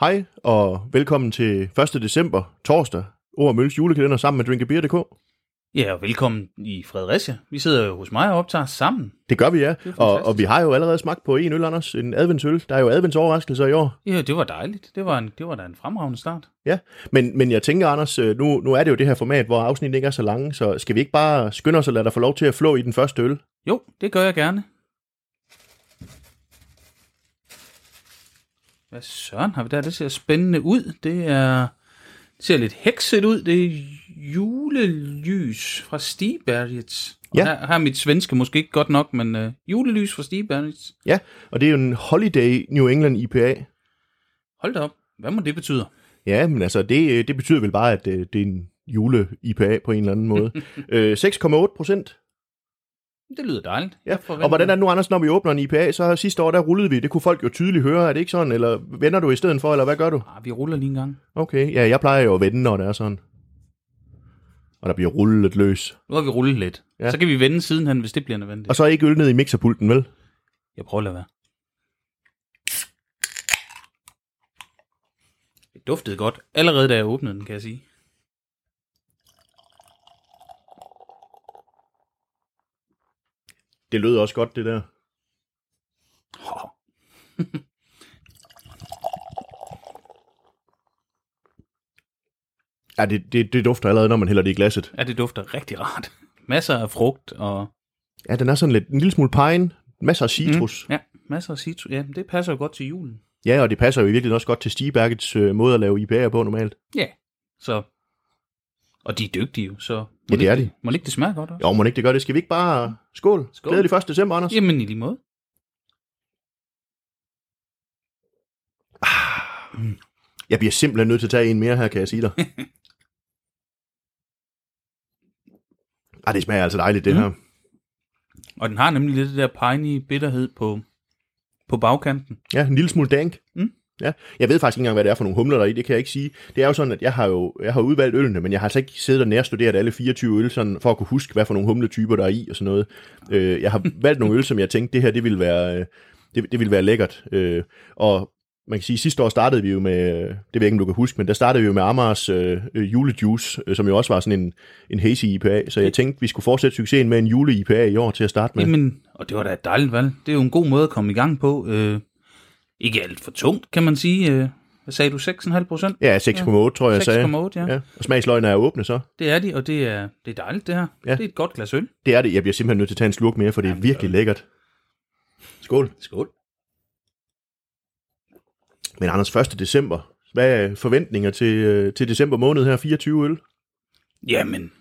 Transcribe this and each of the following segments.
Hej og velkommen til 1. december, torsdag, Ord Mølles julekalender sammen med Drinkabeer.dk. Ja, og velkommen i Fredericia. Vi sidder jo hos mig og optager sammen. Det gør vi, ja. Og, og vi har jo allerede smagt på en øl, Anders. En adventsøl. Der er jo adventsoverraskelser i år. Ja, det var dejligt. Det var, en, det var da en fremragende start. Ja, men, men jeg tænker, Anders, øh, nu, nu er det jo det her format, hvor afsnit ikke er så lange, så skal vi ikke bare skynde os og lade dig få lov til at flå i den første øl? Jo, det gør jeg gerne. Hvad søren har vi der? Det ser spændende ud. Det er det ser lidt hekset ud. Det er julelys fra Stibergets. Ja. Her, her er mit svenske måske ikke godt nok, men uh, julelys fra Stibergets. Ja, og det er jo en Holiday New England IPA. Hold da op. Hvad må det betyde? Ja, men altså, det, øh, det betyder vel bare, at øh, det er en jule-IPA på en eller anden måde. øh, 6,8 procent. Det lyder dejligt. Ja, og hvordan er det nu, Anders, når vi åbner en IPA, så sidste år, der rullede vi, det kunne folk jo tydeligt høre, er det ikke sådan, eller vender du i stedet for, eller hvad gør du? Ah, vi ruller lige en gang. Okay, ja, jeg plejer jo at vende, når det er sådan. Og der bliver rullet løs. Nu har vi rullet lidt. Ja. Ja. Så kan vi vende sidenhen, hvis det bliver nødvendigt. Og så ikke øl ned i mixerpulten, vel? Jeg prøver at lade være. Det duftede godt. Allerede da jeg åbnede den, kan jeg sige. Det lød også godt, det der. Oh. Ja, det, det, det dufter allerede, når man hælder det i glasset. Ja, det dufter rigtig rart. Masser af frugt og... Ja, den er sådan lidt, en lille smule pine, masser af citrus. Mm. Ja, masser af citrus. Ja, det passer jo godt til julen. Ja, og det passer jo i virkeligheden også godt til Stibergets øh, måde at lave IPA'er på normalt. Ja, så... Og de er dygtige så... Må Ja, det er ikke, Må ikke det smage godt også? Jo, må ikke det gør det. Skal vi ikke bare... Skål. Skål. Glædelig 1. december, Anders. Jamen, i lige måde. Jeg bliver simpelthen nødt til at tage en mere her, kan jeg sige dig. Ej, det smager altså dejligt, det Mm. her. Og den har nemlig lidt det der piney bitterhed på, på bagkanten. Ja, en lille smule dank. Mm. Ja, jeg ved faktisk ikke engang, hvad det er for nogle humler der er i, det kan jeg ikke sige. Det er jo sådan, at jeg har jo jeg har udvalgt ølene, men jeg har altså ikke siddet og nærstuderet alle 24 øl, sådan, for at kunne huske, hvad for nogle humletyper der er i og sådan noget. Øh, jeg har valgt nogle øl, som jeg tænkte, det her, det ville være, øh, det, det ville være lækkert. Øh, og man kan sige, sidste år startede vi jo med, øh, det ved jeg ikke, om du kan huske, men der startede vi jo med Amars øh, øh, julejuice, øh, som jo også var sådan en, en hazy IPA, så jeg tænkte, vi skulle fortsætte succesen med en jule-IPA i år til at starte med. Jamen, og det var da et dejligt valg. Det er jo en god måde at komme i gang på. Øh, ikke alt for tungt, kan man sige. Øh, hvad sagde du? 6,5 procent? Ja, 6,8 tror jeg, jeg sagde. 6,8, ja. Ja, og smagsløgene er åbne så. Det er de, og det er, det er dejligt, det her. Ja. Ja. Det er et godt glas øl. Det er det. Jeg bliver simpelthen nødt til at tage en slurk mere, for det er Jamen, virkelig lækkert. Skål. Skål. Men Anders, 1. december. Hvad er forventninger til, øh, til december måned her? 24 øl? Jamen,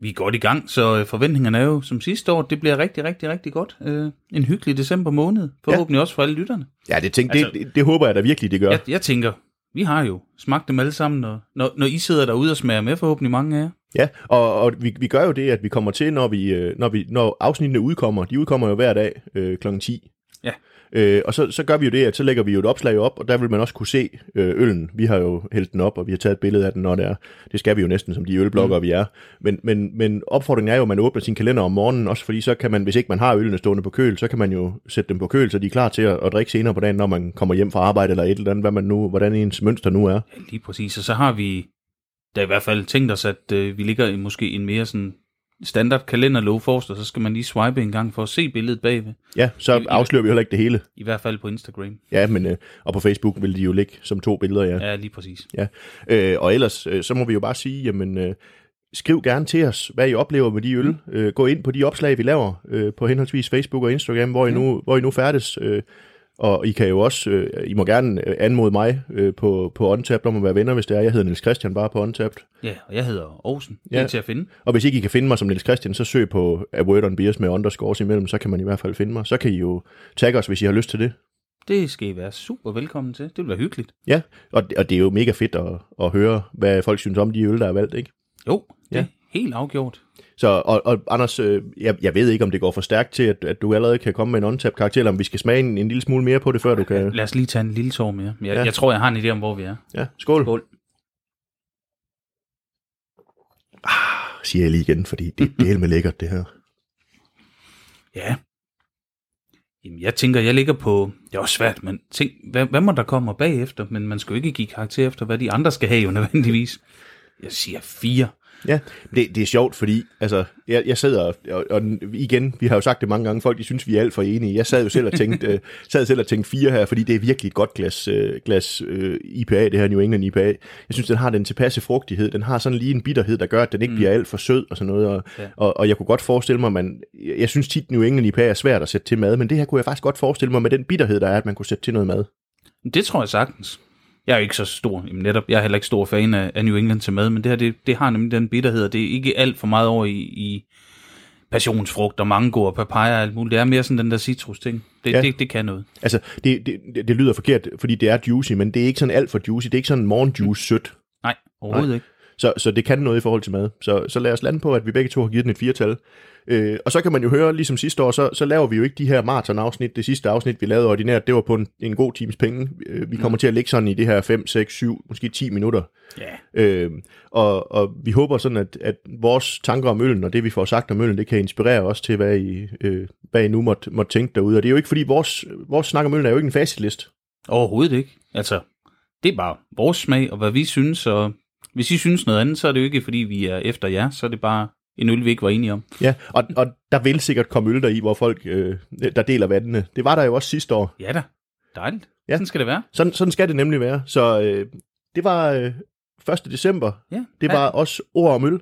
vi er godt i gang, så øh, forventningerne er jo som sidste år. Det bliver rigtig, rigtig, rigtig godt. Øh, en hyggelig december måned. Forhåbentlig ja. også for alle lytterne. Ja, det, tænk, Altså- det, det, det håber jeg da virkelig, det gør. Jeg, jeg tænker, vi har jo smagt dem alle sammen, og når, når I sidder derude og smager med, forhåbentlig mange af jer. Ja, og, og vi, vi gør jo det, at vi kommer til, når, vi, øh, når, vi, når afsnittene udkommer. De udkommer jo hver dag øh, kl. 10. Ja. Øh, og så, så gør vi jo det, at så lægger vi jo et opslag op, og der vil man også kunne se øh, øllen. Vi har jo hældt den op, og vi har taget et billede af den, når det er. Det skal vi jo næsten, som de ølbloggere, mm. vi er. Men, men, men opfordringen er jo, at man åbner sin kalender om morgenen, også fordi så kan man, hvis ikke man har ølene stående på køl, så kan man jo sætte dem på køl, så de er klar til at, at drikke senere på dagen, når man kommer hjem fra arbejde eller et eller andet, hvad man nu, hvordan ens mønster nu er. Ja, lige præcis. Og så har vi da i hvert fald tænkt os, at øh, vi ligger i måske en mere sådan standard kalenderlov forrest, og så skal man lige swipe en gang for at se billedet bagved. Ja, så I- afslører vi heller ikke det hele. I hvert fald på Instagram. Ja, men øh, og på Facebook vil de jo ligge som to billeder, ja. Ja, lige præcis. Ja, øh, og ellers, øh, så må vi jo bare sige, jamen, øh, skriv gerne til os, hvad I oplever med de øl. Mm. Øh, gå ind på de opslag, vi laver øh, på henholdsvis Facebook og Instagram, hvor I, nu, hvor I nu færdes. Øh, og I kan jo også, øh, I må gerne øh, anmode mig øh, på, på Untapped om at være venner, hvis det er. Jeg hedder Niels Christian bare på Untapped. Ja, og jeg hedder Aarhusen. Det Ja. er til at finde. Og hvis ikke I kan finde mig som Niels Christian, så søg på A Word on Beers med underscores imellem, så kan man i hvert fald finde mig. Så kan I jo tagge os, hvis I har lyst til det. Det skal I være super velkommen til. Det vil være hyggeligt. Ja, og, og det er jo mega fedt at, at høre, hvad folk synes om de øl, der er valgt, ikke? Jo, det Ja. Helt afgjort. Så, og, og Anders, øh, jeg, jeg ved ikke, om det går for stærkt til, at, at du allerede kan komme med en untapped karakter, eller om vi skal smage en, en lille smule mere på det, før du kan... Lad os lige tage en lille tår mere. Jeg, Ja. jeg tror, jeg har en idé om, hvor vi er. Ja, skål. Skål. Siger jeg lige igen, fordi det, er helt med lækkert, det her. Ja. Jamen, jeg tænker, jeg ligger på... Det er også svært, men tænk, hvad, hvad må der komme bagefter? Men man skal jo ikke give karakter efter, hvad de andre skal have jo nødvendigvis. Jeg siger fire. Ja, det, det er sjovt, fordi altså, jeg, jeg sidder, og, og, og igen, vi har jo sagt det mange gange, folk de synes, vi er alt for enige. Jeg sad jo selv og tænkte, øh, sad selv og tænkte fire her, fordi det er virkelig et godt glas, øh, glas øh, IPA, det her New England IPA. Jeg synes, den har den tilpasse frugtighed. Den har sådan lige en bitterhed, der gør, at den ikke mm. bliver alt for sød og sådan noget. Og, ja. og, og jeg kunne godt forestille mig, man, jeg synes tit, New England IPA er svært at sætte til mad, men det her kunne jeg faktisk godt forestille mig med den bitterhed, der er, at man kunne sætte til noget mad. Det tror jeg sagtens. Jeg er jo ikke så stor, jamen netop, jeg er heller ikke stor fan af, af New England til mad, men det her, det, det har nemlig den bitterhed, det er ikke alt for meget over i, i passionsfrugt og mango og papaya og alt muligt. Det er mere sådan den der citrus ting. Det, ja. det, det kan noget. Altså, det, det, det lyder forkert, fordi det er juicy, men det er ikke sådan alt for juicy. Det er ikke sådan morgenjuice sødt. Nej, overhovedet Nej. ikke. Så, så det kan noget i forhold til mad. Så, så lad os lande på, at vi begge to har givet den et firetal. Øh, og så kan man jo høre, ligesom sidste år, så, så laver vi jo ikke de her maraton-afsnit. Det sidste afsnit, vi lavede ordinært, det var på en, en god times penge. Øh, vi kommer mm. til at ligge sådan i det her 5, 6, 7, måske 10 minutter. Yeah. Øh, og, og vi håber sådan, at, at vores tanker om øllen, og det vi får sagt om øllen, det kan inspirere os til, hvad I, øh, hvad I nu måtte, måtte tænke derude. Og det er jo ikke, fordi vores, vores snak om øllen er jo ikke en facitlist. Overhovedet ikke. Altså, det er bare vores smag, og hvad vi synes, og hvis I synes noget andet, så er det jo ikke, fordi vi er efter jer, så er det bare en øl, vi ikke var enige om. Ja, og, og der vil sikkert komme øl der i, hvor folk, øh, der deler vandene. Det var der jo også sidste år. Ja da, dejligt. Ja. Sådan skal det være. Sådan, sådan skal det nemlig være. Så øh, det var øh, 1. december. Ja. Det var ja. også ord om øl.